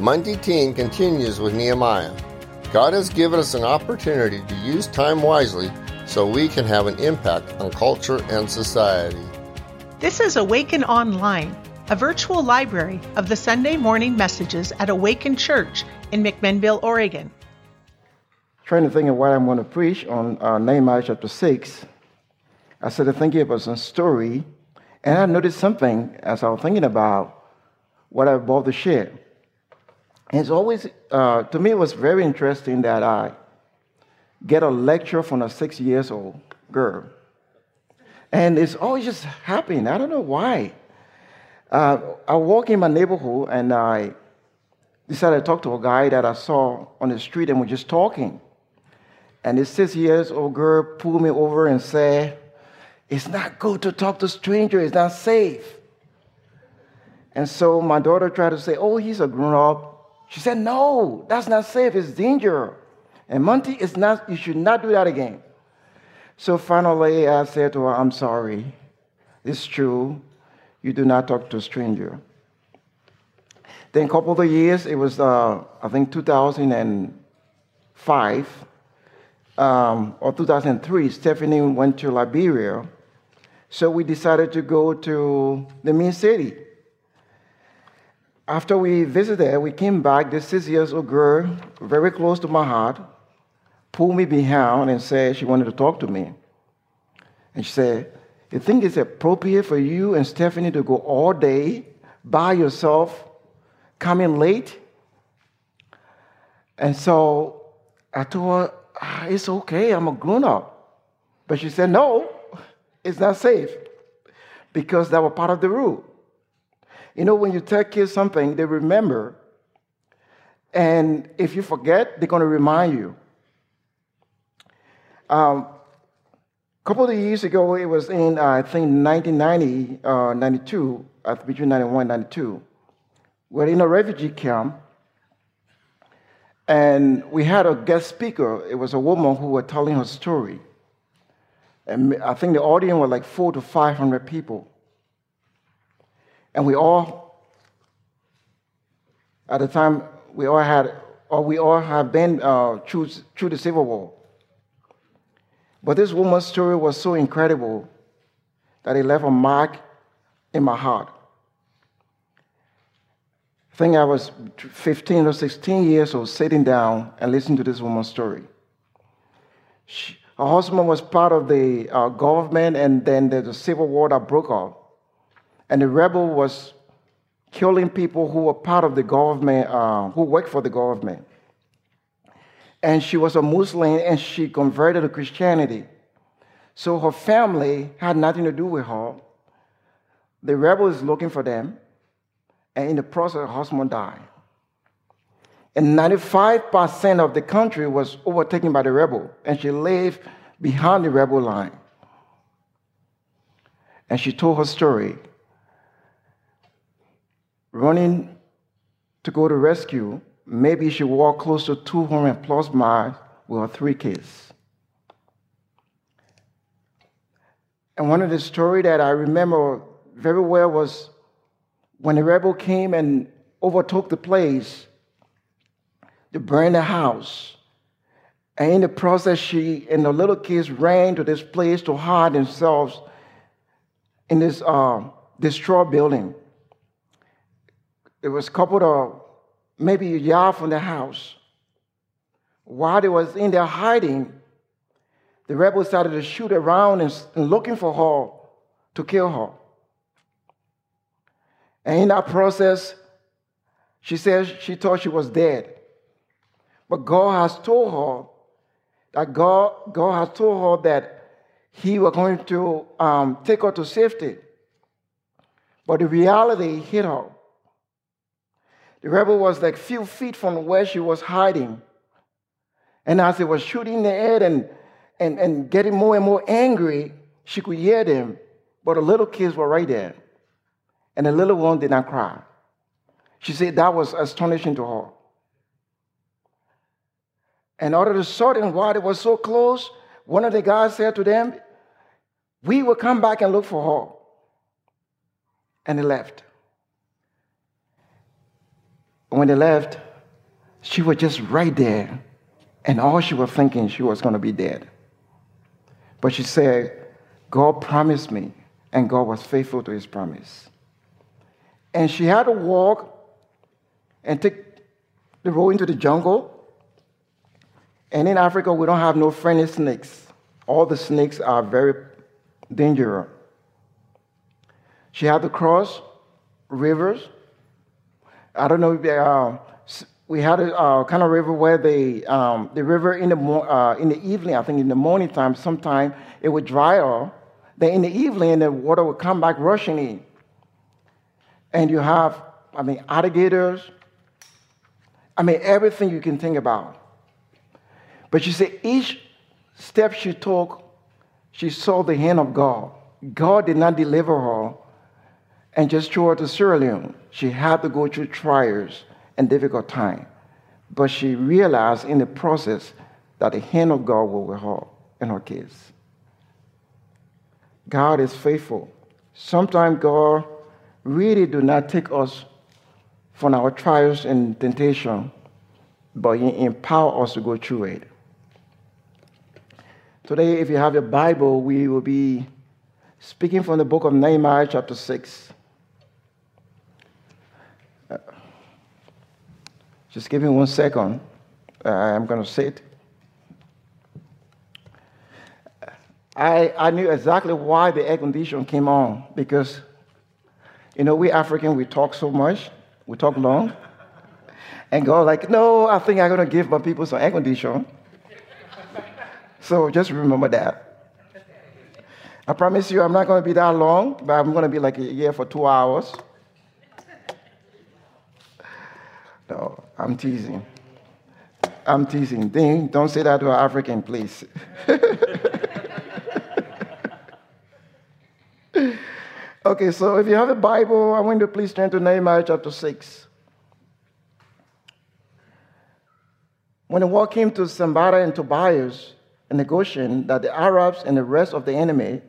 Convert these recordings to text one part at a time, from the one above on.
Munty Teahn continues with Nehemiah. God has given us an opportunity to use time wisely so we can have an impact on culture and society. This is Awaken Online, a virtual library of the Sunday morning messages at Awaken Church in McMinnville, Oregon. Trying to think of what I'm going to preach on uh, Nehemiah chapter 6. I started thinking about some story, and I noticed something as I was thinking about what I'm about to share. It's always, uh, to me, it was very interesting that I get a lecture from a six years old girl. And it's always just happening. I don't know why. Uh, I walk in my neighborhood and I decided to talk to a guy that I saw on the street and we're just talking. And this six years old girl pulled me over and said, It's not good to talk to strangers, it's not safe. And so my daughter tried to say, Oh, he's a grown up. She said, No, that's not safe, it's danger. And Munty, it's not, you should not do that again. So finally, I said to her, I'm sorry. It's true. You do not talk to a stranger. Then a couple of years, it was, uh, I think, 2005 um, or 2003, Stephanie went to Liberia. So we decided to go to the main city. After we visited, we came back. This six years old girl, very close to my heart, pulled me behind and said she wanted to talk to me. And she said, You think it's appropriate for you and Stephanie to go all day by yourself, coming late? And so I told her, ah, It's okay, I'm a grown up. But she said, No, it's not safe because that was part of the rule. You know, when you tell kids something, they remember. And if you forget, they're going to remind you. Um, a couple of years ago, it was in, uh, I think, 1990, uh, 92, uh, between 91 and 92. We're in a refugee camp, and we had a guest speaker. It was a woman who was telling her story. And I think the audience was like four to 500 people. And we all, at the time, we all had, or we all have been uh, through, through the Civil War. But this woman's story was so incredible that it left a mark in my heart. I think I was 15 or 16 years old, sitting down and listening to this woman's story. She, her husband was part of the uh, government, and then the civil war that broke out. And the rebel was killing people who were part of the government, uh, who worked for the government and she was a Muslim and she converted to Christianity. So her family had nothing to do with her. The rebel is looking for them, and in the process, her husband died. And 95% of the country was overtaken by the rebel, and she lived behind the rebel line. And she told her story running to go to rescue maybe she walked close to 200 plus miles with her three kids. And one of the stories that I remember very well was when the rebel came and overtook the place to burn the house. And in the process, she and the little kids ran to this place to hide themselves in this uh, destroyed building. It was coupled of maybe a yard from the house. While they was in there hiding, the rebels started to shoot around and, and looking for her to kill her. And in that process, she says she thought she was dead. But God has told her that God, God has told her that He was going to um, take her to safety. But the reality hit her. The rebel was like few feet from where she was hiding. And as they was shooting the air and, and, and getting more and more angry, she could hear them. But the little kids were right there. And the little one did not cry. She said that was astonishing to her. And all of a sudden, while they were so close, one of the guys said to them, We will come back and look for her. And they left. When they left, she was just right there. And all she was thinking, she was going to be dead. But she said, God promised me, and God was faithful to his promise. And she had to walk and take the road into the jungle. And in Africa, we don't have no friendly snakes. All the snakes are very dangerous. She had to cross rivers. I don't know uh, we had a uh, kind of river where the, um, the river in the, uh, in the evening, I think in the morning time, sometime it would dry up. Then in the evening, the water would come back rushing in. And you have, I mean, alligators. I mean, everything you can think about. But she said each step she took, she saw the hand of God. God did not deliver her and just her to Sierra Leone. She had to go through trials and difficult time. But she realized in the process that the hand of God was with her and her kids. God is faithful. Sometimes God really do not take us from our trials and temptation, but He empower us to go through it. Today, if you have your Bible, we will be speaking from the book of Nehemiah, chapter 6. Just give me one second. Uh, I'm going to sit. I, I knew exactly why the air condition came on because, you know, we African, we talk so much, we talk long. And God, like, no, I think I'm going to give my people some air condition. so just remember that. I promise you, I'm not going to be that long, but I'm going to be like a year for two hours. No, I'm teasing. I'm teasing. Ding, don't say that to an African, please. Okay, so if you have a Bible, I want you to please turn to Nehemiah chapter 6. When the war came to Sanballat and Tobias and negotiating that the Arabs and the rest of the enemy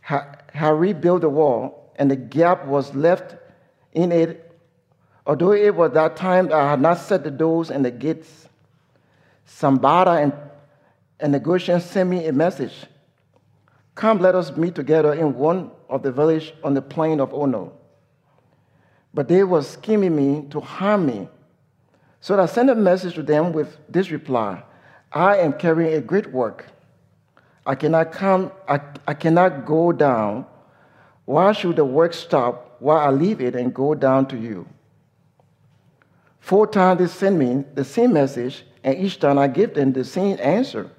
had rebuilt the wall and the gap was left in it, although it was that time I had not set the doors and the gates, Sambara and, and negotiation sent me a message. Come, let us meet together in one of the village on the plain of Ono. But they were scheming me to harm me. So I sent a message to them with this reply I am carrying a great work. I cannot come, I, I cannot go down. Why should the work stop while I leave it and go down to you? Four times they send me the same message, and each time I give them the same answer.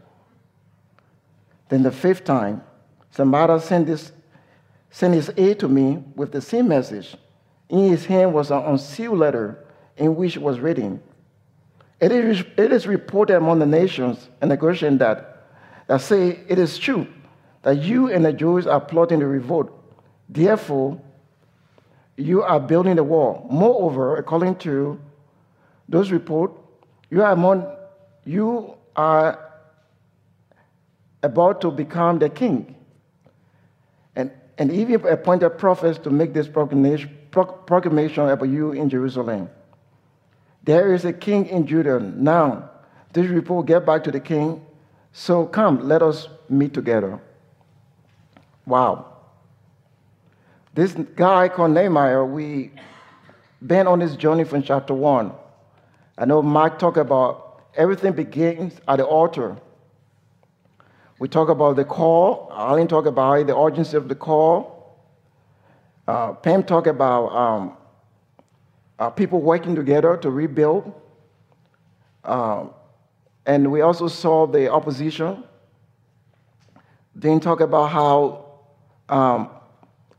Then the fifth time, Sanballat sent this sent his aide to me with the same message. In his hand was an unsealed letter in which was written, It is, it is reported among the nations and the Geshem that, that say, It is true that you and the Jews are plotting a revolt. Therefore, you are building the wall. Moreover, according to those report, you are among, you are about to become the king and and even appointed prophets to make this proclamation about you in Jerusalem. There is a king in Judah. Now, this report get back to the king. So come, let us meet together. Wow. This guy called Nehemiah, we been on this journey from chapter one. I know Mike talked about everything begins at the altar. We talk about the call. Alan talk about the urgency of the call. Uh, Pam talked about um, uh, people working together to rebuild. Um, and we also saw the opposition. Then talk about how um,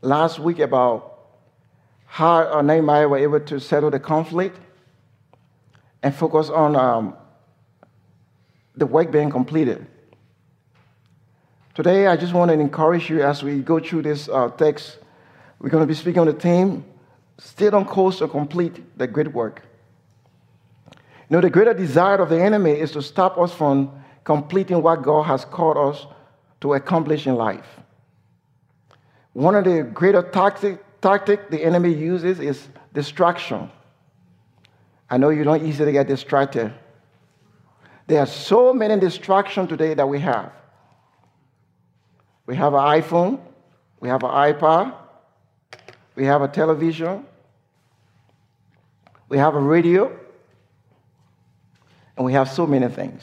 last week about how Nehemiah were able to settle the conflict and focus on um, the work being completed. Today, I just want to encourage you as we go through this uh, text. We're going to be speaking on the theme still on course to complete the great work. You know, the greater desire of the enemy is to stop us from completing what God has called us to accomplish in life. One of the greater tactic, tactic the enemy uses is distraction. I know you don't easily get distracted. There are so many distractions today that we have. We have an iPhone, we have an iPad, we have a television, we have a radio, and we have so many things.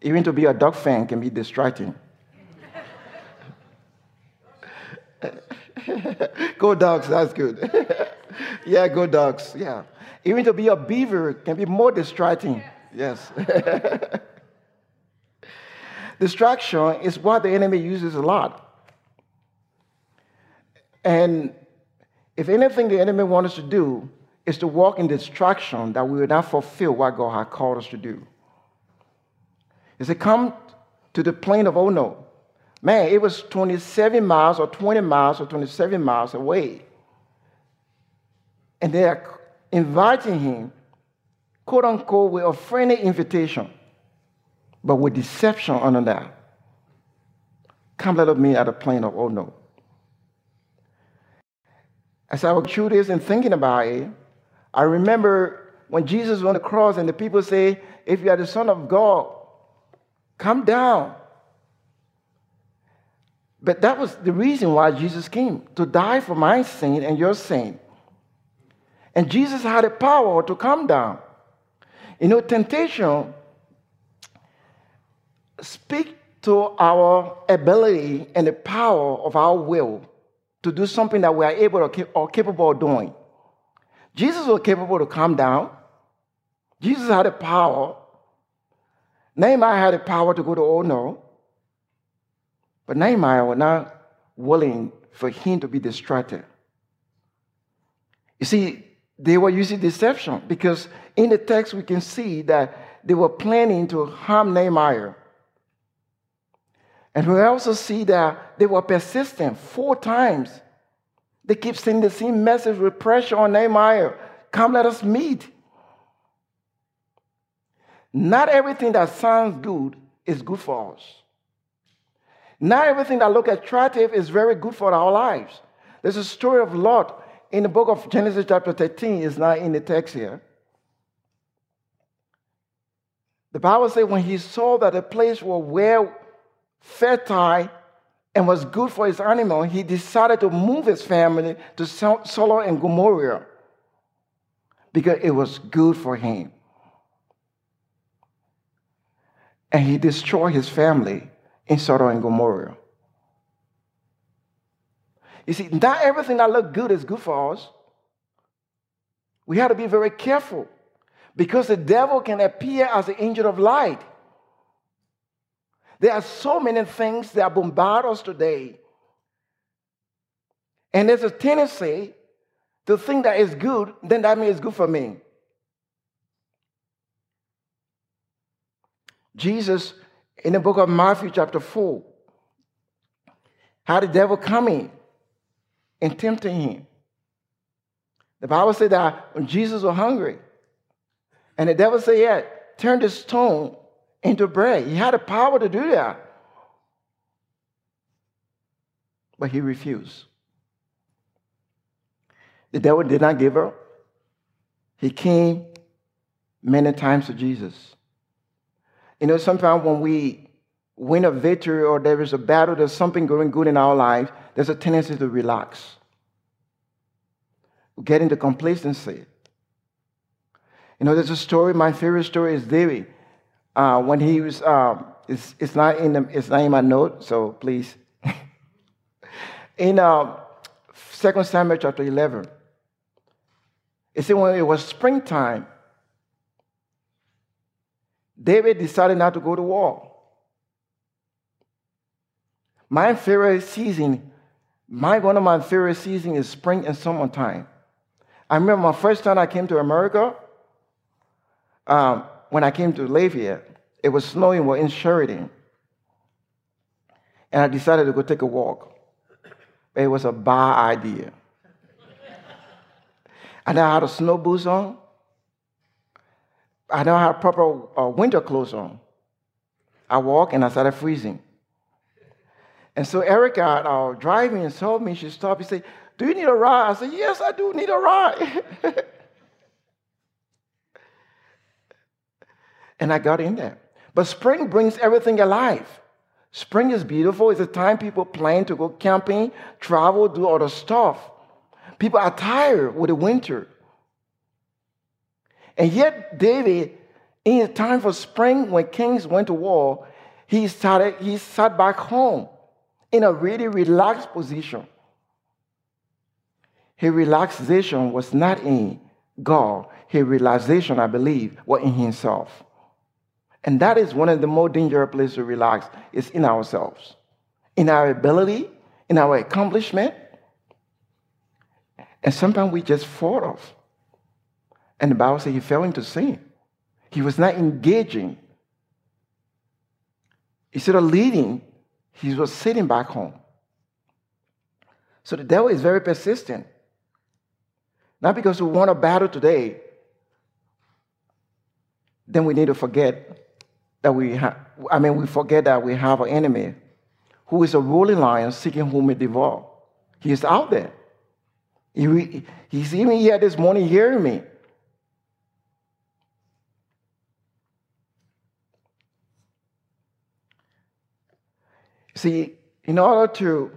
Even to be a dog fan can be distracting. go dogs, that's good. yeah, go dogs, yeah. Even to be a beaver can be more distracting. Yes. Distraction is what the enemy uses a lot. And if anything the enemy wants us to do is to walk in distraction that we will not fulfill what God has called us to do. Is to come to the plain of Ono. Man, it was 27 miles or 20 miles or 27 miles away. And they are inviting him, quote unquote, with a friendly invitation, but with deception under that. Come let me at the plain of Ono As I was through this and thinking about it, I remember when Jesus was on the cross and the people say, If you are the Son of God, come down. But that was the reason why Jesus came to die for my sin and your sin. And Jesus had the power to come down. You know, temptation speak to our ability and the power of our will to do something that we are able or capable of doing. Jesus was capable to come down. Jesus had the power. Nehemiah had the power to go to Ono. But Nehemiah was not willing for him to be distracted. You see, they were using deception because in the text we can see that they were planning to harm Nehemiah. And we also see that they were persistent four times. They keep sending the same message with pressure on Nehemiah come, let us meet. Not everything that sounds good is good for us. Not everything that looks attractive is very good for our lives. There's a story of Lot in the book of Genesis, chapter 13, is not in the text here. The Bible says when he saw that the place was well fertile and was good for his animal, he decided to move his family to Sodom and Gomorrah because it was good for him. And he destroyed his family in Sodom and Gomorrah. You see, not everything that looks good is good for us. We have to be very careful because the devil can appear as an angel of light. There are so many things that bombard us today. And there's a tendency to think that it's good, then that means it's good for me. Jesus, in the book of Matthew, chapter 4, how the devil coming and tempting him. The Bible said that when Jesus was hungry, and the devil said, Yeah, turn the stone into bread. He had the power to do that. But he refused. The devil did not give up. He came many times to Jesus. You know, sometimes when we win a victory or there is a battle, there's something going good in our life, there's a tendency to relax. Get into complacency. You know, there's a story, my favorite story is David. Uh, when he was, um, it's, it's, not in the, it's not in my note, so please. in uh, 2 Samuel chapter 11, it said when it was springtime, David decided not to go to war. My favorite season, my one of my favorite seasons is spring and summertime. I remember my first time I came to America, um, when I came to Lafayette, it was snowing, we're in Sheridan. And I decided to go take a walk. It was a bad idea. I now had a snow boots on. I don't have proper uh, winter clothes on. I walk and I started freezing. And so Eric got uh, driving and told me, she stopped. He said, Do you need a ride? I said, Yes, I do need a ride. and I got in there. But spring brings everything alive. Spring is beautiful. It's a time people plan to go camping, travel, do all the stuff. People are tired with the winter. And yet, David, in the time for spring, when kings went to war, he started, he sat back home in a really relaxed position. His relaxation was not in God. His relaxation, I believe, was in himself. And that is one of the more dangerous places to relax is in ourselves, in our ability, in our accomplishment. And sometimes we just fall off. And the Bible says he fell into sin. He was not engaging. Instead of leading, he was sitting back home. So the devil is very persistent. Not because we want a battle today, then we need to forget that we have, I mean, we forget that we have an enemy who is a ruling lion seeking whom he devour. He is out there. He, he's even here this morning hearing me. See, in order to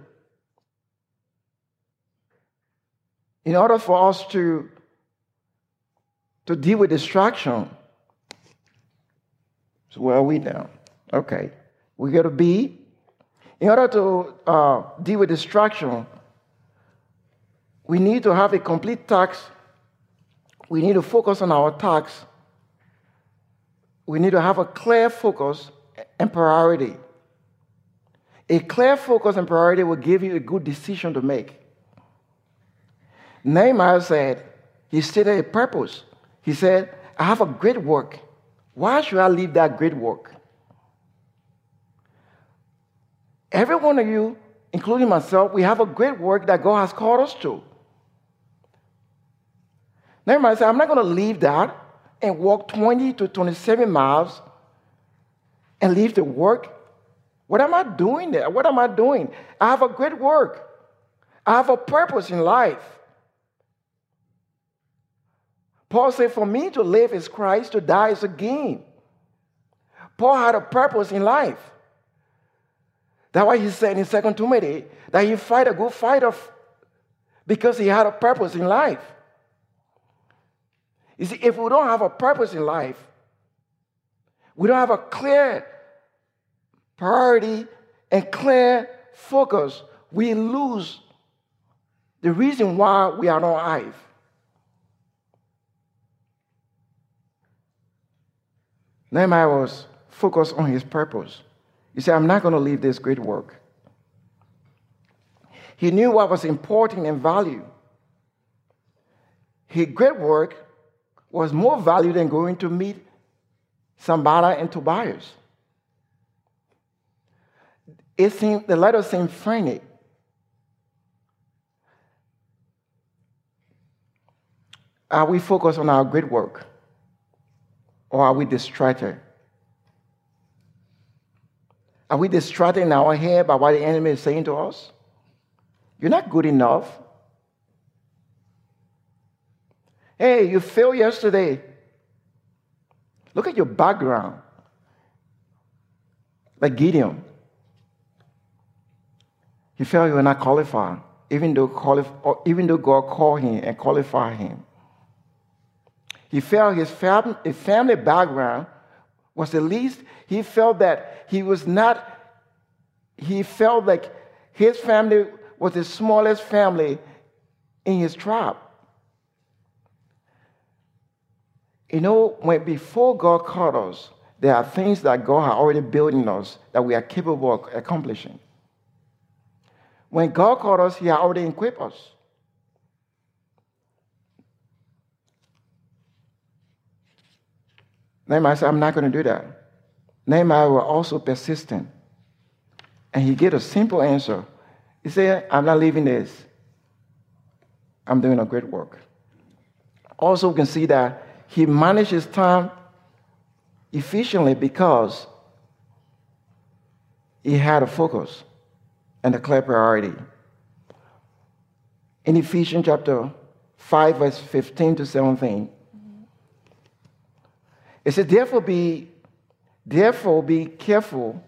in order for us to to deal with distraction, so where are we now? Okay. We got to be, in order to uh, deal with distraction, we need to have a complete task. We need to focus on our task. We need to have a clear focus and priority. A clear focus and priority will give you a good decision to make. Nehemiah said, he stated a purpose. He said, I have a great work why should I leave that great work? Every one of you, including myself, we have a great work that God has called us to. Never said, I'm not going to leave that and walk 20 to 27 miles and leave the work. What am I doing there? What am I doing? I have a great work. I have a purpose in life. Paul said, For me to live is Christ, to die is a gain. Paul had a purpose in life. That's why he said in 2 Timothy that he fight a good fight of because he had a purpose in life. You see, if we don't have a purpose in life, we don't have a clear priority and clear focus, we lose the reason why we are not alive. Nehemiah was focused on his purpose. He said, I'm not going to leave this great work. He knew what was important and value. His great work was more value than going to meet Sanballat and Tobias. It seemed, the letter seemed frantic. Are we focused on our great work? Or are we distracted? Are we distracted in our head by what the enemy is saying to us? You're not good enough. Hey, you failed yesterday. Look at your background. Like Gideon. He felt he was not qualified, even though, even though God called him and qualified him. He felt his fam- family background was the least. He felt that he was not, he felt like his family was the smallest family in his tribe. You know, when before God called us, there are things that God had already built in us that we are capable of accomplishing. When God called us, He already equipped us. Nehemiah said, I'm not going to do that. Nehemiah was also persistent. And he gave a simple answer. He said, I'm not leaving this. I'm doing a great work. Also, we can see that he managed his time efficiently because he had a focus and a clear priority. In Ephesians chapter 5, verse 15 to 17, it says, therefore be Therefore, be careful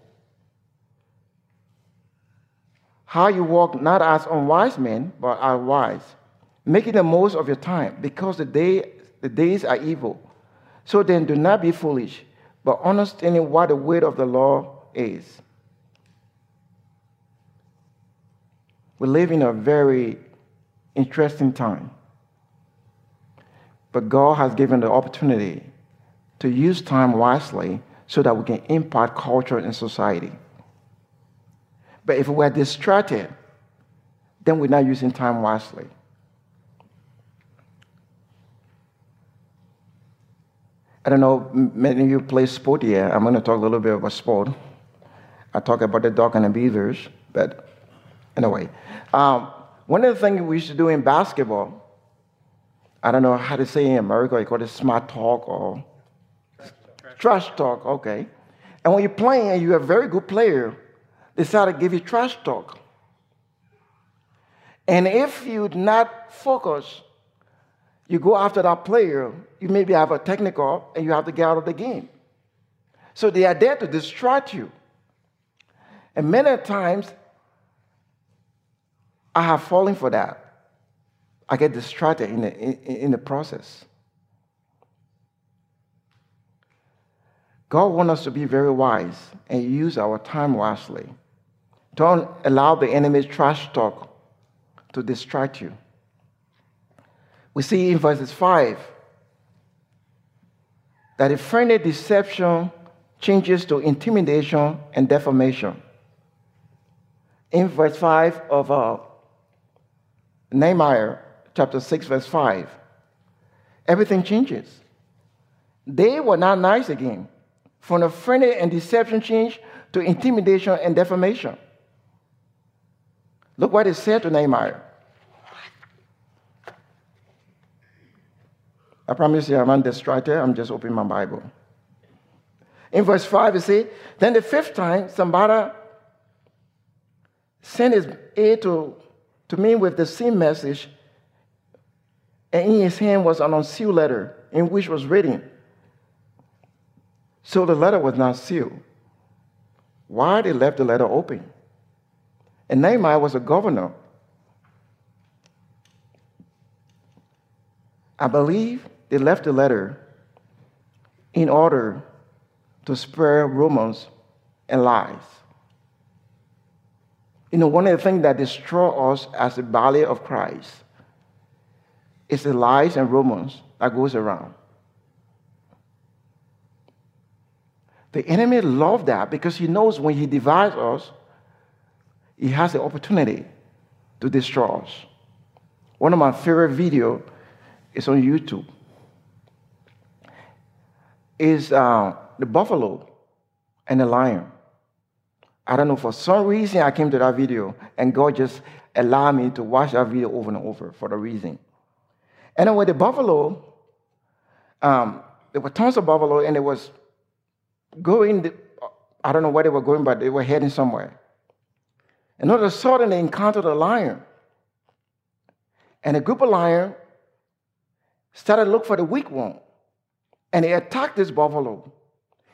how you walk, not as unwise men, but as wise, making the most of your time, because the, day, the days are evil. So then, do not be foolish, but understanding what the weight of the law is. We live in a very interesting time. But God has given the opportunity to use time wisely so that we can impact culture and society. But if we're distracted, then we're not using time wisely. I don't know, many of you play sport here. I'm going to talk a little bit about sport. I talk about the dog and the beavers, but anyway. Um, one of the things we used to do in basketball, I don't know how to say in America, you call it smart talk or trash talk, okay. And when you're playing and you're a very good player, they start to give you trash talk. And if you do not focus, you go after that player, you maybe have a technical and you have to get out of the game. So they are there to distract you. And many times, I have fallen for that. I get distracted in the, in, in the process. God wants us to be very wise and use our time wisely. Don't allow the enemy's trash talk to distract you. We see in verses 5 that a friendly deception changes to intimidation and defamation. In verse 5 of uh, Nehemiah, chapter 6, verse 5, everything changes. They were not nice again. From a friendly and deception change to intimidation and defamation. Look what it said to Nehemiah. I promise you, I'm not distracted. I'm just opening my Bible. In verse 5, you see, then the fifth time, somebody sent his aid to, to me with the same message, and in his hand was an unsealed letter in which was written. So the letter was not sealed. Why they left the letter open? And Nehemiah was a governor. I believe they left the letter in order to spare rumors and lies. You know, one of the things that destroy us as the body of Christ is the lies and rumors that goes around. The enemy loves that because he knows when he divides us, he has the opportunity to destroy us. One of my favorite videos is on YouTube. Is uh, the buffalo and the lion. I don't know, for some reason I came to that video and God just allowed me to watch that video over and over for the reason. And then with the buffalo, um, there were tons of buffalo and it was going, the, I don't know where they were going, but they were heading somewhere. And all of a sudden, they encountered a lion. And a group of lions started to look for the weak one. And they attacked this buffalo.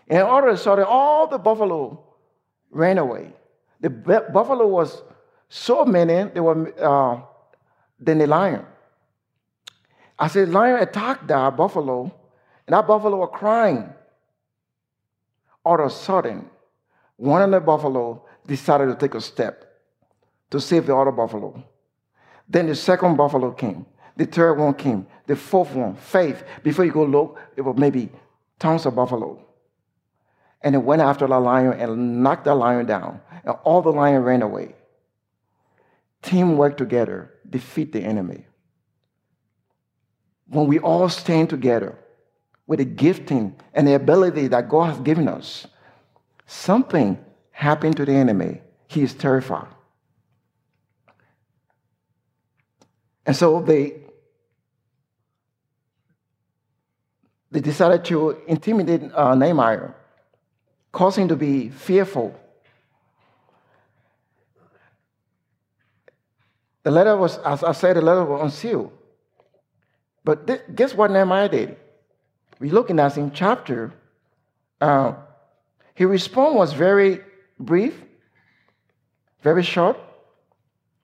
And all of a sudden, all the buffalo ran away. The buffalo was so many, they were uh, than the lion. As the lion attacked that buffalo, and that buffalo was crying. All of a sudden, one of the buffalo decided to take a step to save the other buffalo. Then the second buffalo came. The third one came. The fourth one, faith. Before you go look, it was maybe tons of buffalo. And it went after the lion and knocked the lion down. And all the lion ran away. Teamwork together defeat the enemy. When we all stand together with the gifting and the ability that God has given us, something happened to the enemy. He is terrified. And so they, they decided to intimidate uh, Nehemiah, cause him to be fearful. The letter was, as I said, the letter was unsealed. But guess what Nehemiah did? We look in that same chapter, uh, His response was very brief, very short,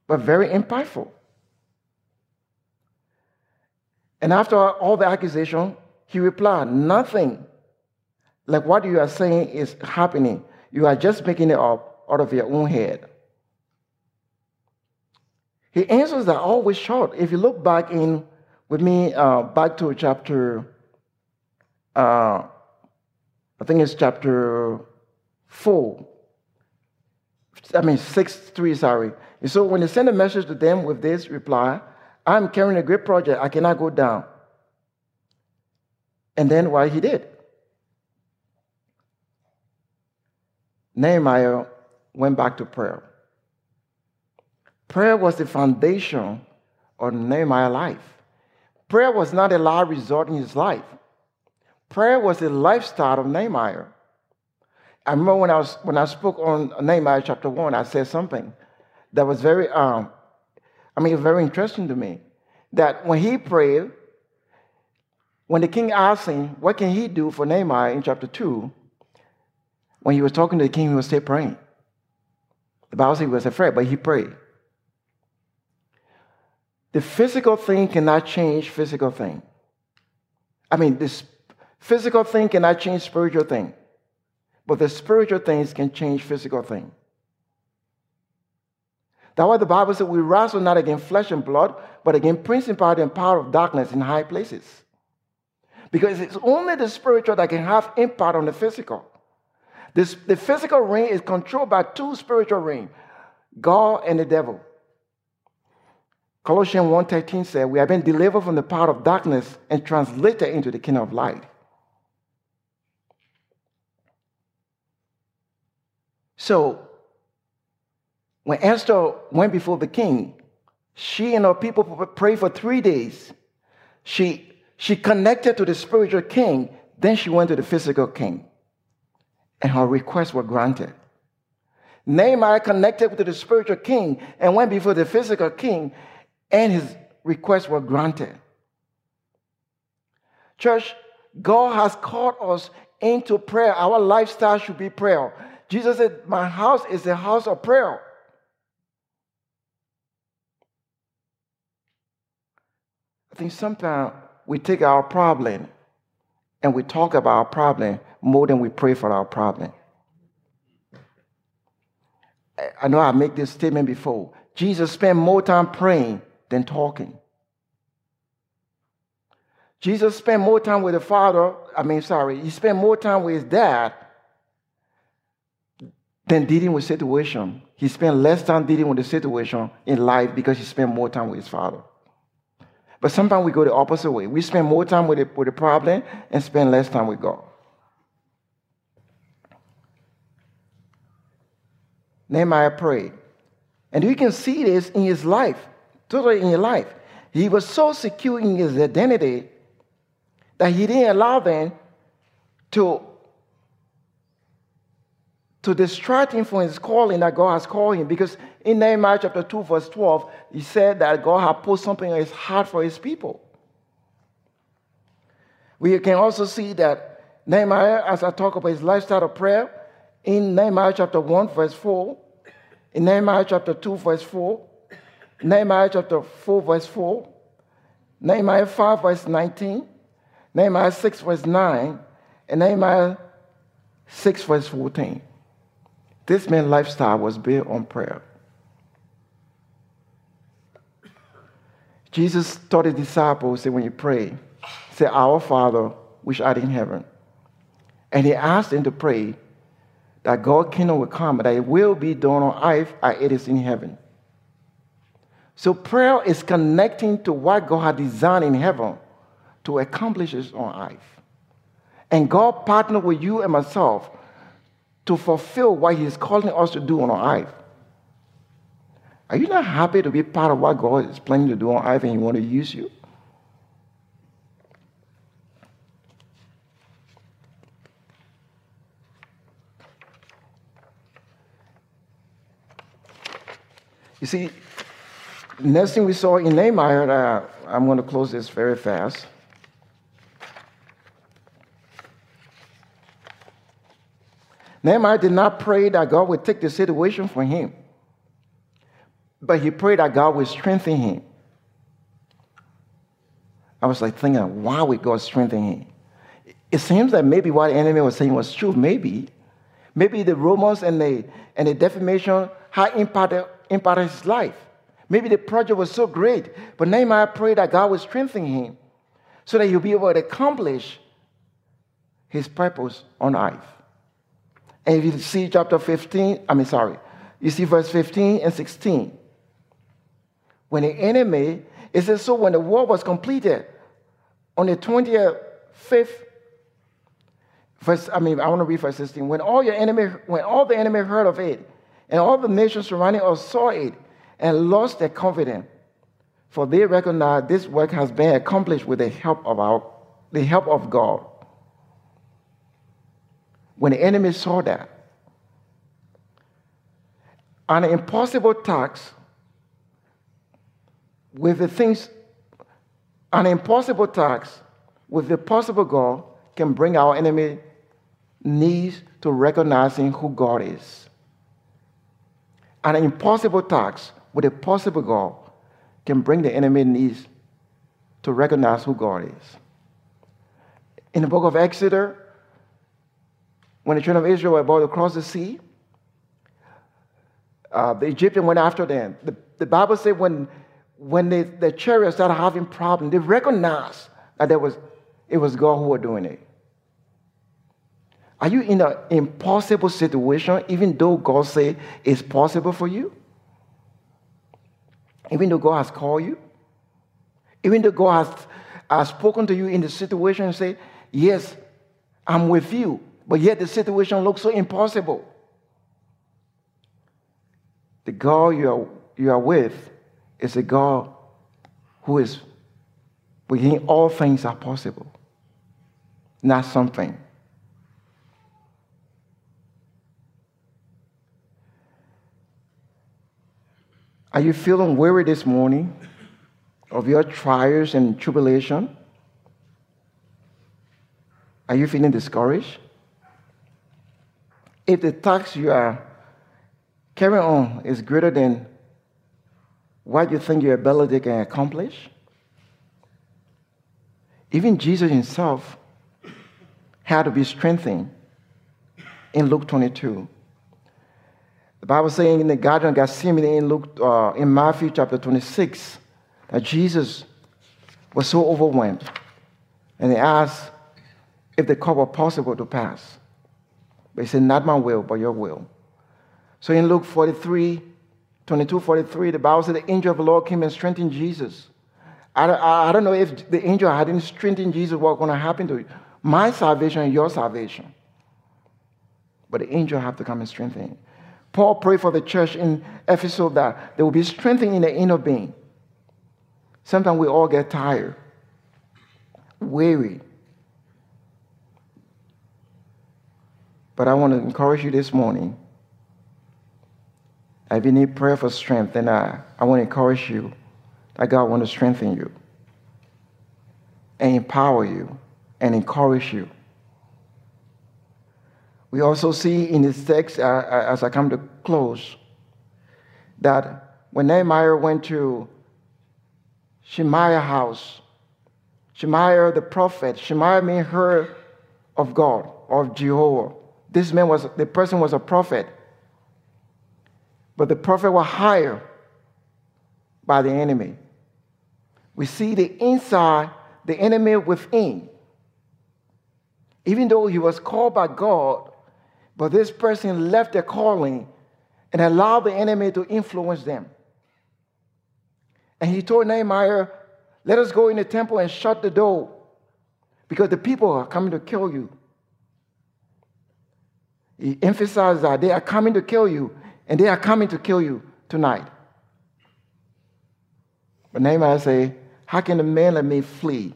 but very impactful. And after all the accusation, he replied, Nothing like what you are saying is happening. You are just making it up out of your own head. His answers are always short. If you look back in with me, uh, back to chapter, uh, I think it's chapter four. I mean six three. Sorry. And so when they send a message to them with this reply, I'm carrying a great project. I cannot go down. And then what he did? Nehemiah went back to prayer. Prayer was the foundation of Nehemiah's life. Prayer was not a last resort in his life. Prayer was the lifestyle of Nehemiah. I remember when I, was, when I spoke on Nehemiah chapter 1, I said something that was very, um, I mean, very interesting to me. That when he prayed, when the king asked him, What can he do for Nehemiah in chapter 2? When he was talking to the king, he was still praying. The Bible says he was afraid, but he prayed. The physical thing cannot change physical thing. I mean, this physical thing cannot change spiritual thing, but the spiritual things can change physical thing. That's why the Bible says we wrestle not against flesh and blood, but against principality and power of darkness in high places. Because it's only the spiritual that can have impact on the physical. This, the physical realm is controlled by two spiritual realms, God and the devil. Colossians 1.13 said, We have been delivered from the power of darkness and translated into the kingdom of light. So, when Esther went before the king, she and her people prayed for three days. She, she connected to the spiritual king, then she went to the physical king and her requests were granted. Nehemiah connected to the spiritual king and went before the physical king, and his requests were granted. Church, God has called us into prayer. Our lifestyle should be prayer. Jesus said, My house is a house of prayer. I think sometimes we take our problem and we talk about our problem more than we pray for our problem. I know I make this statement before. Jesus spent more time praying than talking. Jesus spent more time with the Father, I mean, sorry, he spent more time with his dad than dealing with situation. He spent less time dealing with the situation in life because he spent more time with his Father. But sometimes we go the opposite way. We spend more time with the, with the problem and spend less time with God. Nehemiah prayed. And you can see this in his life, totally in his life. He was so secure in his identity that he didn't allow them to, to distract him from his calling that God has called him. Because in Nehemiah chapter 2, verse 12, he said that God had put something in his heart for his people. We can also see that Nehemiah, as I talk about his lifestyle of prayer, in Nehemiah chapter 1, verse 4, in Nehemiah chapter 2, verse 4, Nehemiah chapter 4, verse 4, Nehemiah 5, verse 19, Nehemiah 6, verse 9, and Nehemiah 6, verse 14. This man's lifestyle was built on prayer. Jesus taught his disciples that when you pray, say, Our Father, which art in heaven. And he asked them to pray that God's kingdom will come, that it will be done on earth as it is in heaven. So prayer is connecting to what God had designed in heaven to accomplish it on earth. And God partnered with you and myself to fulfill what He is calling us to do on earth. Are you not happy to be part of what God is planning to do on earth and He want to use you? You see, next thing we saw in Nehemiah, uh, I'm going to close this very fast. Nehemiah did not pray that God would take the situation from him, but he prayed that God would strengthen him. I was like thinking, why would God strengthen him? It seems that maybe what the enemy was saying was true. Maybe. Maybe the rumors and the, and the defamation had impacted, impacted his life. Maybe the project was so great, but Nehemiah prayed that God would strengthen him so that he'll be able to accomplish his purpose on earth. And if you see chapter 15, I mean, sorry, you see verse 15 and 16. When the enemy, it says, so when the war was completed on the 25th, verse, I mean, I want to read verse 16. When all your enemy, when all the enemy heard of it, and all the nations surrounding us saw it, and lost their confidence, for they recognized this work has been accomplished with the help of our, the help of God. When the enemy saw that, an impossible task with the things, an impossible task with the possible goal can bring our enemy needs to recognizing who God is. An impossible task with a possible goal can bring the enemy needs to recognize who God is. In the book of Exodus, when the children of Israel were about to cross the sea, uh, the Egyptian went after them. The, the Bible said when, when they, the chariots started having problems, they recognized that there was, it was God who was doing it. Are you in an impossible situation, even though God said it's possible for you? Even though God has called you? Even though God has, has spoken to you in the situation and say, Yes, I'm with you, but yet the situation looks so impossible. The God you are, you are with is a God who is within all things are possible, not something. Are you feeling weary this morning of your trials and tribulation? Are you feeling discouraged? If the task you are carrying on is greater than what you think your ability can accomplish, even Jesus himself had to be strengthened in Luke 22. The Bible saying in the Garden of Gethsemane in Luke, uh, in Matthew chapter 26, that Jesus was so overwhelmed, and he asked if the cup were possible to pass. But he said, "Not my will, but your will." So in Luke 43, 22, 43, the Bible said the angel of the Lord came and strengthened Jesus. I, I, don't know if the angel hadn't strengthened Jesus, what's going to happen to you? My salvation and your salvation. But the angel have to come and strengthen. Paul prayed for the church in Ephesus that they will be strengthened in the inner being. Sometimes we all get tired, weary. But I want to encourage you this morning. If you need prayer for strength, then I, I want to encourage you that God wants to strengthen you and empower you and encourage you we also see in this text, uh, uh, as I come to close, that when Nehemiah went to Shemaiah's house, Shemaiah the prophet, Shemaiah mean heard of God, of Jehovah. This man was, the person was a prophet. But the prophet was hired by the enemy. We see the inside, the enemy within. Even though he was called by God, but this person left their calling and allowed the enemy to influence them. And he told Nehemiah, Let us go in the temple and shut the door because the people are coming to kill you. He emphasized that they are coming to kill you and they are coming to kill you tonight. But Nehemiah said, How can the man let me flee?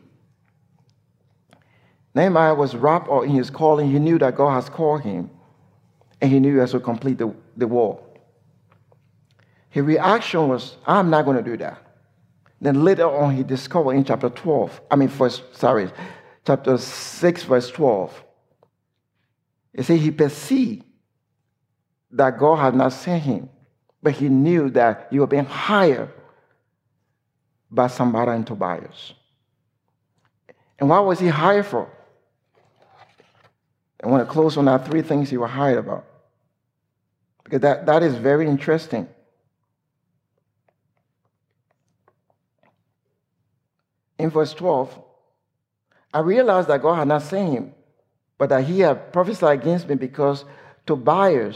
Nehemiah was wrapped in his calling. He knew that God has called him and he knew he has to complete the, the wall. His reaction was, I'm not going to do that. Then later on, he discovered in chapter 12, I mean, first, sorry, chapter 6, verse 12, he said he perceived that God had not sent him, but he knew that he was being hired by Sanballat and Tobiah. And what was he hired for? I want to close on that three things he was hired about. Because that, that is very interesting. In verse 12, I realized that God had not sent him, but that he had prophesied against me because Tobiah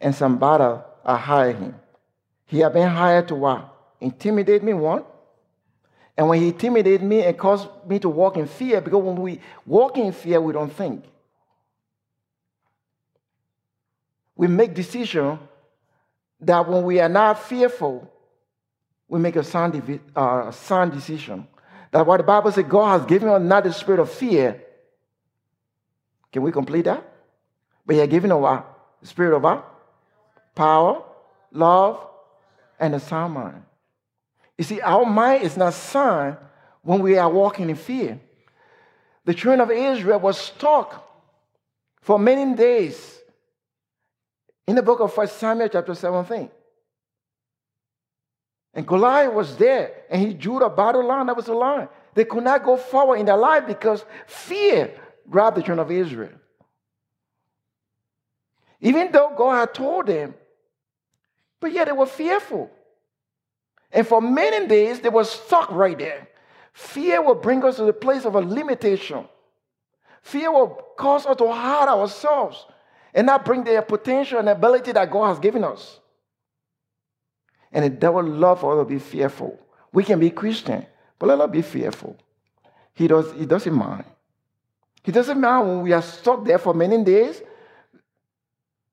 and Sanballat are hiring him. He had been hired to what? Intimidate me, one. And when he intimidated me and caused me to walk in fear, because when we walk in fear, we don't think. We make decisions that when we are not fearful, we make a sound, uh, sound decision. That's why the Bible says God has given us not the spirit of fear. Can we complete that? But He has given us? The spirit of what? Power, love, and a sound mind. You see, our mind is not sound when we are walking in fear. The children of Israel was stuck for many days in the book of 1 Samuel, chapter 17. And Goliath was there, and he drew the battle line. That was the line. They could not go forward in their life because fear grabbed the children of Israel. Even though God had told them, but yet they were fearful. And for many days, they were stuck right there. Fear will bring us to the place of a limitation. Fear will cause us to hide ourselves and not bring the potential and ability that God has given us. And the devil loves us to be fearful. We can be Christian, but let us be fearful. He, does, he doesn't mind. He doesn't mind when we are stuck there for many days.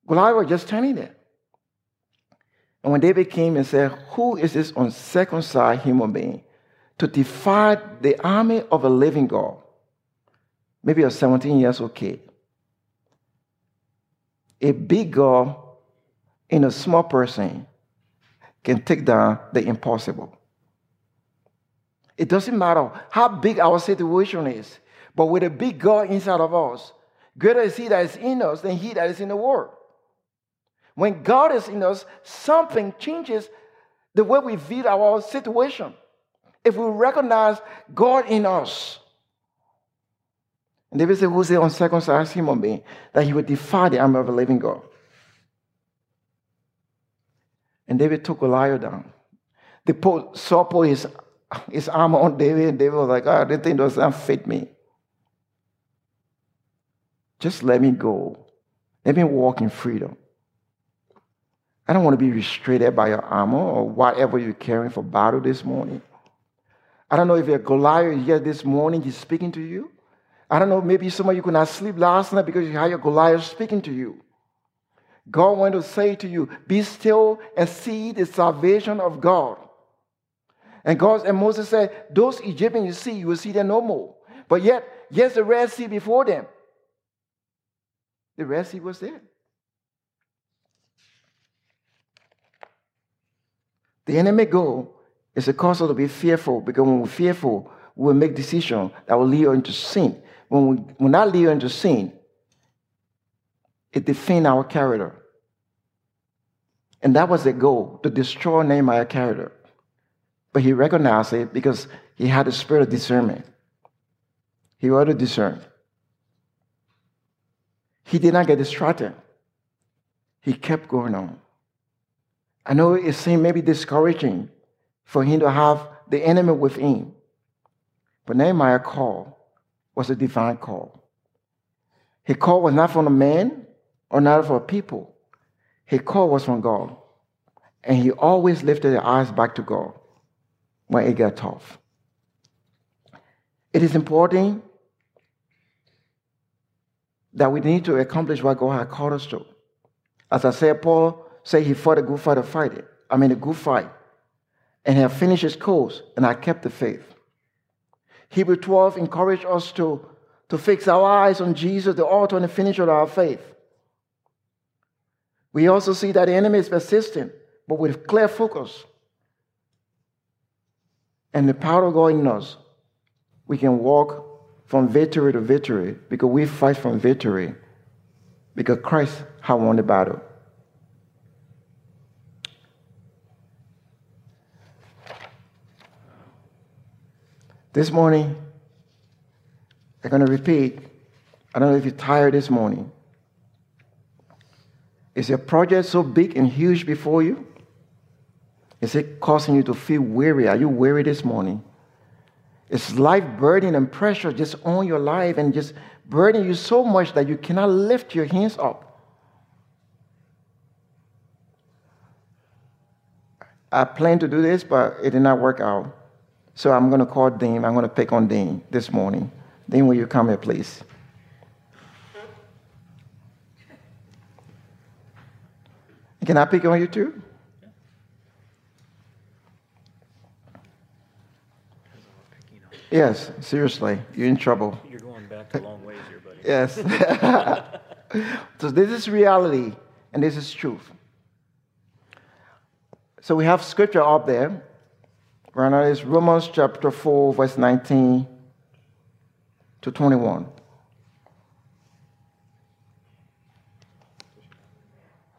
Goliath was just standing there. And when David came and said, Who is this uncircumcised human being to defy the army of a living God? Maybe a 17 years old kid. A big God in a small person can take down the impossible. It doesn't matter how big our situation is, but with a big God inside of us, greater is He that is in us than He that is in the world. When God is in us, something changes the way we view our situation. If we recognize God in us, and David said, Who's the uncircumcised human being that he would defy the armor of a living God? And David took Goliath down. They put, Saul put his, his armor on David, and David was like, Oh, this thing doesn't fit me. Just let me go. Let me walk in freedom. I don't want to be restricted by your armor or whatever you're carrying for battle this morning. I don't know if you're Goliath here this morning, he's speaking to you. I don't know, maybe some of you could not sleep last night because you had your Goliath speaking to you. God wanted to say to you, be still and see the salvation of God. And God and Moses said, Those Egyptians you see, you will see them no more. But yet, yes, the Red Sea before them. The Red Sea was there. The enemy goal is to cause us to be fearful because when we're fearful, we will make decisions that will lead us into sin. When we will not lead us into sin, it defines our character. And that was the goal, to destroy Nehemiah's character. But he recognized it because he had a spirit of discernment. He ought to discern. He did not get distracted. He kept going on. I know it seemed maybe discouraging for him to have the enemy within. But Nehemiah's call was a divine call. His call was not from a man or not from a people. His call was from God. And he always lifted his eyes back to God when it got tough. It is important that we need to accomplish what God has called us to. As I said, Paul say he fought a good fight to fight it. I mean, a good fight. And he finished his course, and I kept the faith. Hebrew 12 encouraged us to, to fix our eyes on Jesus, the author and the finisher of our faith. We also see that the enemy is persistent, but with clear focus. And the power of God in us, we can walk from victory to victory because we fight from victory because Christ has won the battle. This morning, I'm going to repeat. I don't know if you're tired this morning. Is your project so big and huge before you? Is it causing you to feel weary? Are you weary this morning? Is life burden and pressure just on your life and just burden you so much that you cannot lift your hands up? I planned to do this, but it did not work out. So I'm going to call Dean. I'm going to pick on Dean this morning. Dean, will you come here, please? Can I pick on you too? Yes, seriously, you're in trouble. You're going back a long ways here, buddy. Yes. so this is reality, and this is truth. So we have scripture up there. Right now it's Romans chapter 4, verse 19 to 21.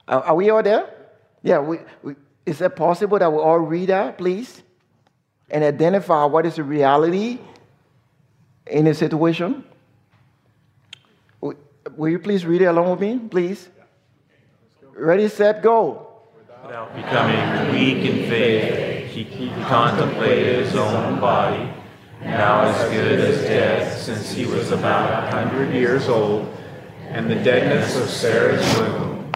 Are, are we all there? Yeah, we, we, is it possible that we all read that, please? And identify what is the reality in a situation? Will you please read it along with me, please? Ready, set, go. Without becoming weak in faith, he, he contemplated his own body, now as good as dead, since he was about a hundred years old, and the deadness of Sarah's womb.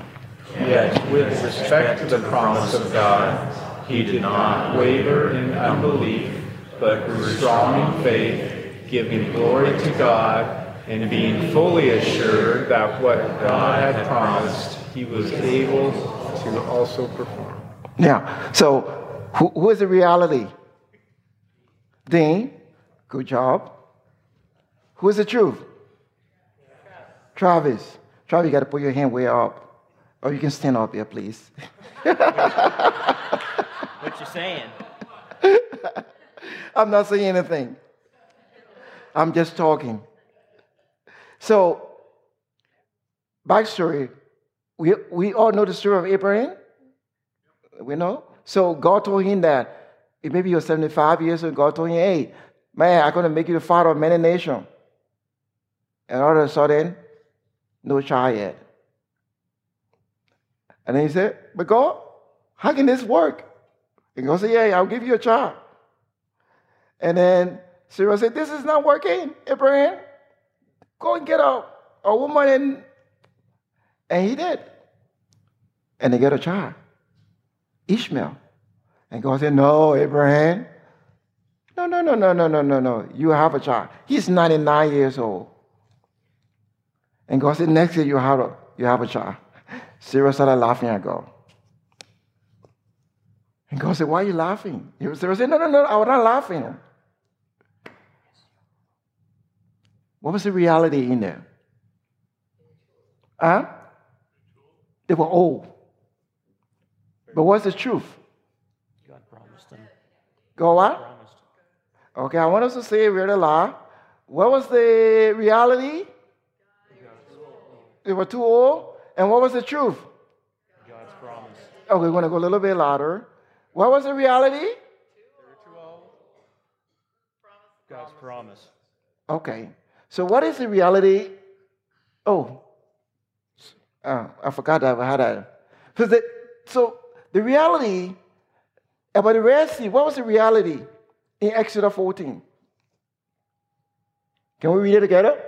Yet, with respect to the promise of God, he did not waver in unbelief, but grew strong in faith, giving glory to God, and being fully assured that what God had promised, he was able to also perform. Now, so who, who is the reality? Dean, good job. Who is the truth? Travis. Travis, you got to put your hand way up. Or you can stand up here, please. What you saying? I'm not saying anything. I'm just talking. So, backstory. We, we all know the story of Abraham. We know. So God told him that maybe you're 75 years old. God told him, hey, man, I'm going to make you the father of many nations. And all of a sudden, no child yet. And then he said, but God, how can this work? And God said, yeah, I'll give you a child. And then Sarah said, this is not working, Abraham. Go and get a, a woman and and he did. And they get a child, Ishmael. And God said, No, Abraham. No, no, no, no, no, no, no, no. You have a child. He's 99 years old. And God said, Next year you have a, you have a child. Sarah started laughing at God. And God said, Why are you laughing? Sarah said, No, no, no, I was not laughing. What was the reality in there? Huh? They were old. But what's the truth? God promised them. Go what? Promised. Okay, I want us to say really loud. What was the reality? They were too old. And what was the truth? God's promise. Okay, we're going to go a little bit louder. What was the reality? Too old. God's promise. Okay. So what is the reality? Oh, uh, I forgot that I had that. So the, reality about the Red Sea, what was the reality in Exodus 14? Can we read it together?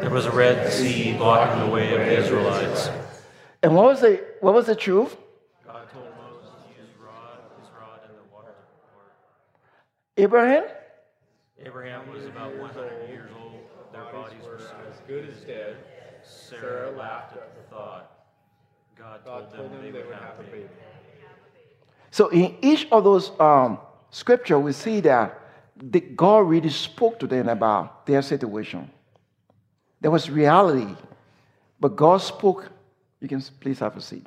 There was a Red Sea blocking the way of the Israelites. And what was the what was the truth? God told Moses to use rod, his rod, and the water to part. Abraham? Abraham was about 100 years old. Their bodies were as good as dead. Sarah laughed at the thought. God told them they would have a baby. So in each of those um, scripture, we see that the, God really spoke to them about their situation. There was reality, but God spoke. You can please have a seat.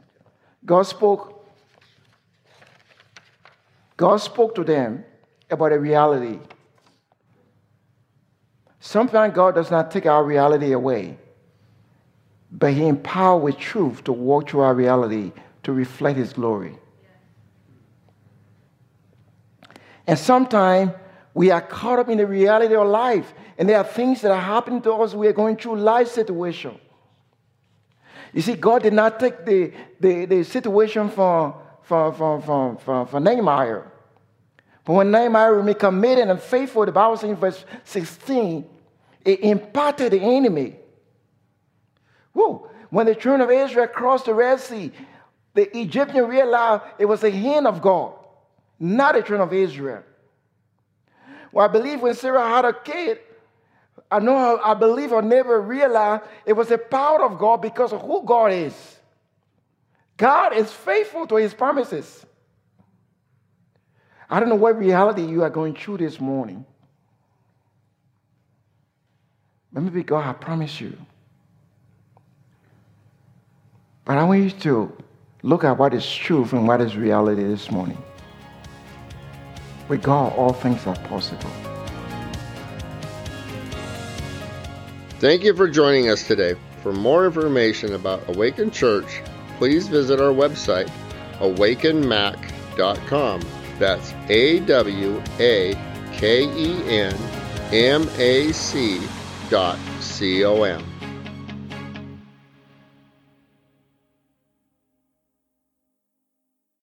God spoke. God spoke to them about a reality. Sometimes God does not take our reality away, but He empowers with truth to walk through our reality to reflect His glory. And sometimes We are caught up in the reality of life, and there are things that are happening to us. We are going through life situation. You see, God did not take the, the, the situation for, for, for, for, for, for Nehemiah. But when Nehemiah remained committed and faithful, the Bible says in verse 16, it impacted the enemy. Whoa. When the children of Israel crossed the Red Sea, the Egyptian realized it was a hand of God, not the children of Israel. Well, I believe when Sarah had a kid, I know I believe I never realized it was the power of God because of who God is. God is faithful to his promises. I don't know what reality you are going through this morning. Maybe God has promised you. But I want you to look at what is truth and what is reality this morning. With God, all things are possible. Thank you for joining us today. For more information about Awaken Church, please visit our website, awakenmac.com. That's A W A K E N M A C dot C O M.